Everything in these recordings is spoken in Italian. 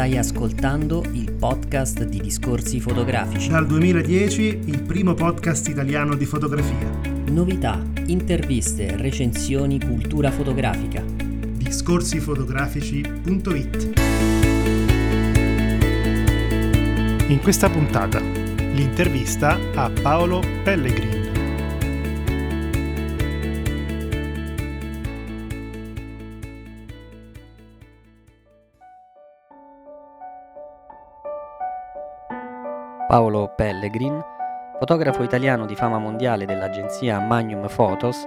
Stai ascoltando il podcast di Discorsi Fotografici. Dal 2010 il primo podcast italiano di fotografia. Novità, interviste, recensioni, cultura fotografica. Discorsifotografici.it In questa puntata, l'intervista a Paolo Pellegrini. Paolo Pellegrin, fotografo italiano di fama mondiale dell'agenzia Magnum Photos,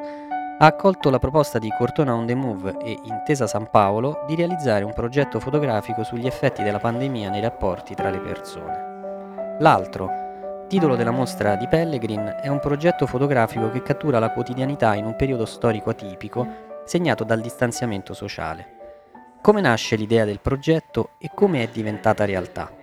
ha accolto la proposta di Cortona on the Move e Intesa San Paolo di realizzare un progetto fotografico sugli effetti della pandemia nei rapporti tra le persone. L'altro, titolo della mostra di Pellegrin, è un progetto fotografico che cattura la quotidianità in un periodo storico atipico segnato dal distanziamento sociale. Come nasce l'idea del progetto e come è diventata realtà?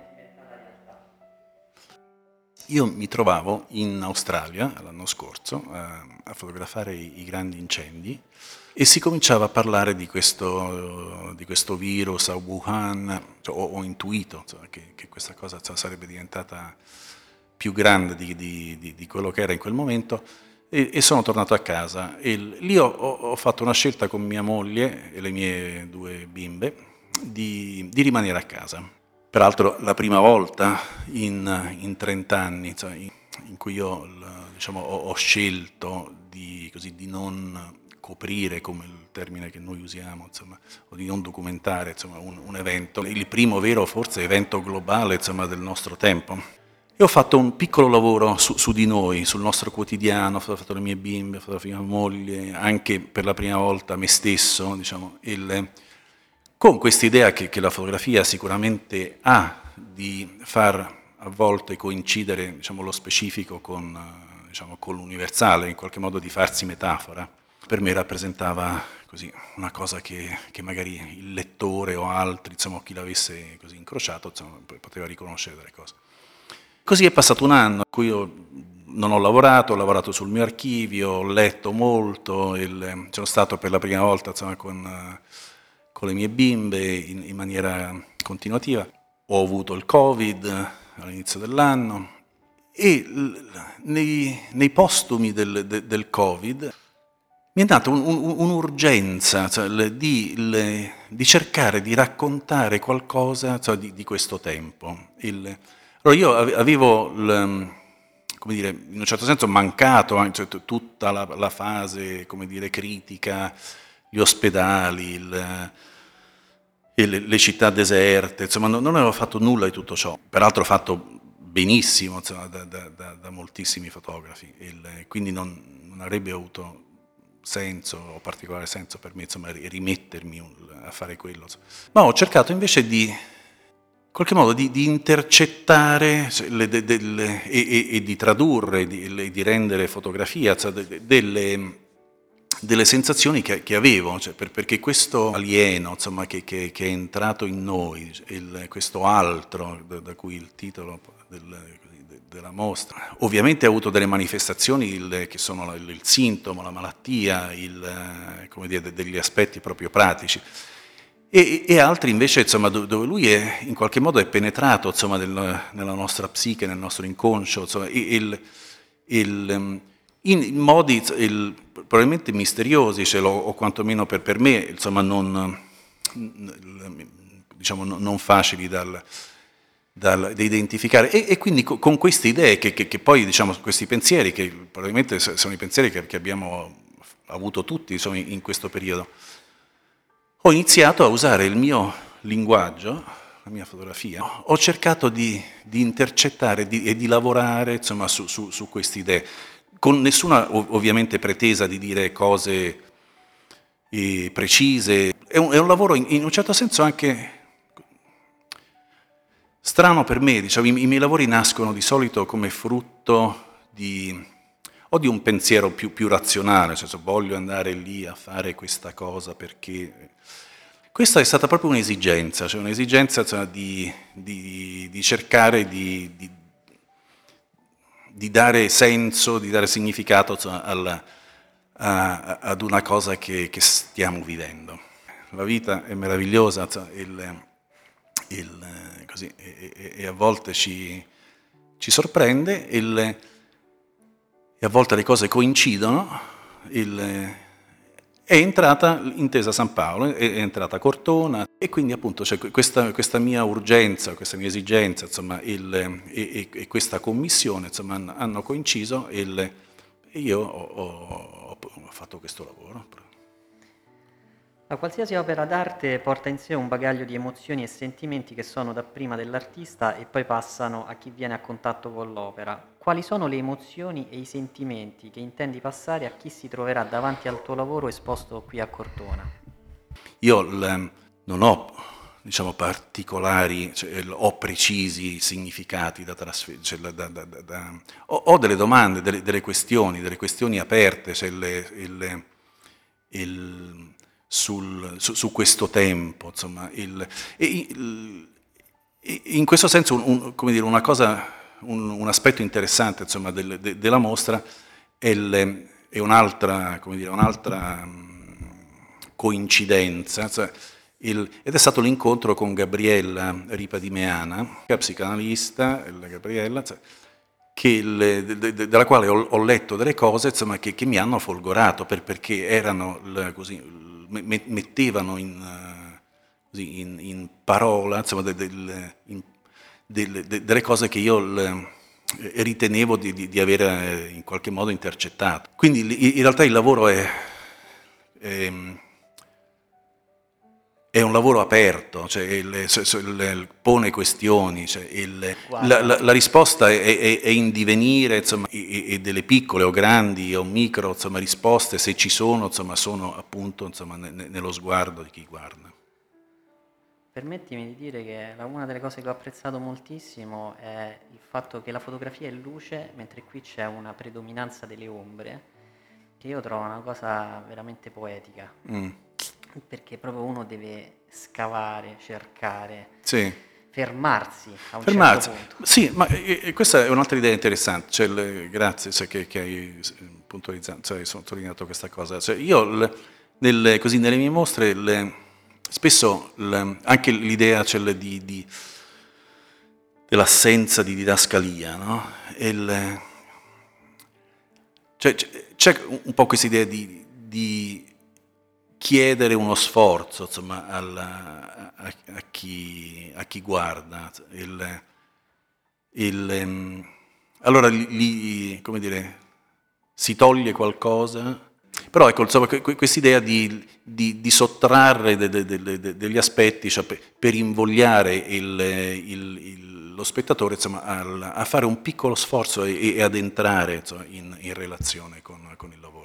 Io mi trovavo in Australia l'anno scorso eh, a fotografare i, grandi incendi e si cominciava a parlare di questo, di questo virus a Wuhan, cioè, ho, ho, intuito cioè, che, che, questa cosa cioè, sarebbe diventata più grande di, di, di, quello che era in quel momento e, e sono tornato a casa. E lì ho, ho, fatto una scelta con mia moglie e le mie due bimbe di rimanere a casa Peraltro la prima volta in, in 30 anni cioè in, cui io diciamo, ho, ho, scelto di, così, di, non coprire, come il termine che noi usiamo, insomma, o di non documentare insomma, un, un, evento, il primo vero forse evento globale insomma, del nostro tempo. E ho fatto un piccolo lavoro su, su, di noi, sul nostro quotidiano, ho fatto le mie bimbe, ho fatto la mia moglie, anche per la prima volta me stesso, diciamo, il, con questa idea che, che, la fotografia sicuramente ha di far a volte coincidere diciamo, lo specifico con, diciamo, con, l'universale, in qualche modo di farsi metafora, per me rappresentava così, una cosa che, che, magari il lettore o altri, insomma, chi l'avesse così incrociato, insomma, poteva riconoscere delle cose. Così è passato un anno in cui io non ho lavorato, ho lavorato sul mio archivio, ho letto molto, il, sono stato per la prima volta insomma, con con le mie bimbe in, in maniera continuativa. Ho avuto il Covid all'inizio dell'anno e nei, nei postumi del, de, del, Covid mi è nata un, un, un'urgenza cioè, di, le, di, cercare di raccontare qualcosa cioè, di, di, questo tempo. Il, allora io avevo, il, come dire, in un certo senso mancato cioè, tutta la, la fase come dire, critica, gli ospedali, il, le, le, città deserte, insomma non, non, avevo fatto nulla di tutto ciò, peraltro fatto benissimo insomma, da, da, da, da, moltissimi fotografi, Il, quindi non, non, avrebbe avuto senso o particolare senso per me insomma, rimettermi a fare quello. Ma ho cercato invece di, in qualche modo, di, di intercettare le, de, de, e, e, e, di tradurre, di, di rendere fotografia cioè delle delle sensazioni che, che avevo, cioè per, perché questo alieno insomma, che, che, che, è entrato in noi, il, questo altro, da, da, cui il titolo del, della mostra, ovviamente ha avuto delle manifestazioni il, che sono il, il, sintomo, la malattia, dire, degli aspetti proprio pratici. E, e altri invece insomma, dove lui è, in qualche modo è penetrato insomma, del, nella nostra psiche, nel nostro inconscio, insomma, il, il in modi il, probabilmente misteriosi, cioè, o quantomeno per, per me, insomma, non, diciamo, non facili dal, dal, da identificare. E, e, quindi con queste idee, che, che, che poi, diciamo, questi pensieri, che probabilmente sono i pensieri che, che abbiamo avuto tutti insomma, in questo periodo, ho iniziato a usare il mio linguaggio, la mia fotografia, ho cercato di, di intercettare di, e di lavorare insomma, su, su, su queste idee con nessuna ovviamente pretesa di dire cose eh, precise. È un, è un lavoro in, in, un certo senso anche strano per me, diciamo, i, i, miei lavori nascono di solito come frutto di, o di un pensiero più, più razionale, nel senso voglio andare lì a fare questa cosa perché... Questa è stata proprio un'esigenza, cioè un'esigenza cioè, di, di, di, cercare di, di dare senso, di dare significato al, a, ad una cosa che, che, stiamo vivendo. La vita è meravigliosa, il, il, così, e, e, a volte ci, ci sorprende il, e a volte le cose coincidono. Il, è entrata Intesa San Paolo, è entrata Cortona e quindi appunto c'è questa, questa mia urgenza, questa mia esigenza insomma, il, e, e, questa commissione insomma, hanno coinciso e io ho, ho, ho fatto questo lavoro. La qualsiasi opera d'arte porta in sé un bagaglio di emozioni e sentimenti che sono dapprima dell'artista e poi passano a chi viene a contatto con l'opera. Quali sono le emozioni e i sentimenti che intendi passare a chi si troverà davanti al tuo lavoro esposto qui a Cortona? Io l, non ho diciamo, particolari cioè, o precisi significati da trasferire, cioè, da, da, da, ho, ho, delle domande, delle, delle, questioni, delle questioni aperte cioè, le, il, il, sul, su, su, questo tempo. Insomma, il, il, in questo senso un, un, dire, una cosa, un, un, aspetto interessante insomma, del, de, della mostra è, il, è un'altra, dire, un'altra coincidenza, cioè il, ed è stato l'incontro con Gabriella Ripa di Meana, psicanalista, Gabriella, cioè, le, de, de, della quale ho, ho, letto delle cose insomma, che, che, mi hanno folgorato per, perché erano così, mettevano in, eh, così, in, in parola insomma, de, del, in, delle, delle cose che io le, ritenevo di, di, di, aver eh, in qualche modo intercettato. Quindi in realtà il lavoro è, è è un lavoro aperto, cioè il, il, pone questioni, cioè il, la, la, la, risposta è, è, è, in divenire, insomma, e, e, delle piccole o grandi o micro insomma, risposte, se ci sono, insomma, sono appunto insomma, ne, nello sguardo di chi guarda. Permettimi di dire che una delle cose che ho apprezzato moltissimo è il fatto che la fotografia è luce, mentre qui c'è una predominanza delle ombre, che io trovo una cosa veramente poetica. Mm perché proprio uno deve scavare, cercare, sì. fermarsi a un fermarsi. certo punto. Sì, ma e, questa è un'altra idea interessante, cioè, le, grazie cioè, che, che, hai puntualizzato, cioè, sottolineato questa cosa. Cioè, io le, nelle, così, nelle mie mostre le, spesso anche l'idea cioè, di, di, dell'assenza di didascalia, no? Il, cioè, c'è un po' questa idea di, di chiedere uno sforzo insomma, alla, a, a, chi, a, chi, guarda. Il, il, ehm, allora lì, come dire, si toglie qualcosa, però ecco, questa idea di, di, di sottrarre de, de, de, degli aspetti cioè per, per, invogliare il, il, lo spettatore insomma, a, a, fare un piccolo sforzo e, e ad entrare insomma, in, in, relazione con, con il lavoro.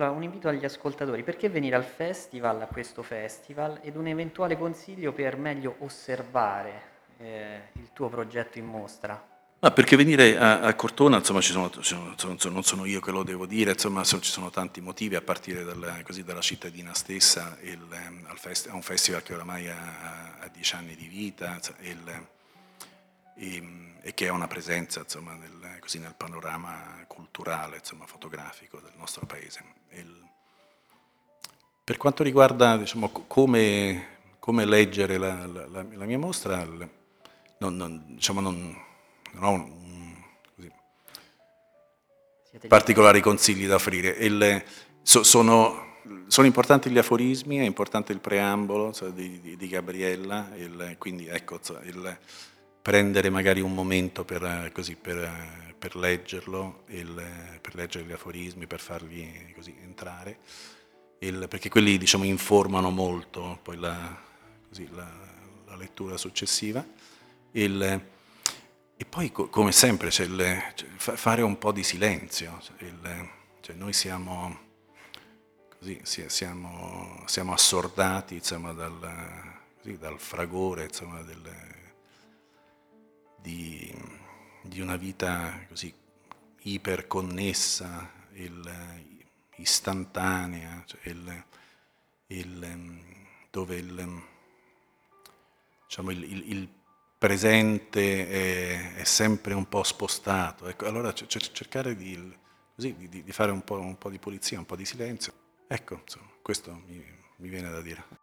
Allora, un invito agli ascoltatori, perché venire al festival, a questo festival, ed un eventuale consiglio per meglio osservare eh, il tuo progetto in mostra? Ah, perché venire a, a Cortona, insomma, sono, sono, sono, non sono io che lo devo dire, insomma, ci sono tanti motivi, a partire dal, così, dalla cittadina stessa, il, al fest, a un festival che oramai ha, ha dieci anni di vita, il, e, e, che ha una presenza insomma, nel, così, nel panorama culturale, insomma, fotografico del nostro paese. Il, per quanto riguarda diciamo, come, come, leggere la, la, la, mia mostra, non, non, diciamo, non, non ho un, particolari consigli da offrire. Il, so, sono, sono, importanti gli aforismi, è importante il preambolo cioè, di, di, di, Gabriella, il, quindi ecco, il, prendere magari un momento per, così, per per leggerlo, il, per leggere gli aforismi, per farli così entrare, il, perché quelli diciamo, informano molto poi la, così, la, la lettura successiva. Il, e poi come sempre cioè, cioè, fare un po' di silenzio, cioè noi siamo, così, siamo, siamo assordati insomma, dal, così, dal, fragore insomma, del, di una vita così iperconnessa, il, istantanea, cioè il, il, dove il, diciamo, il, presente è, è, sempre un po' spostato. Ecco, allora cercare di, così, di, di fare un po', un po', di pulizia, un po' di silenzio. Ecco, insomma, questo mi, mi viene da dire.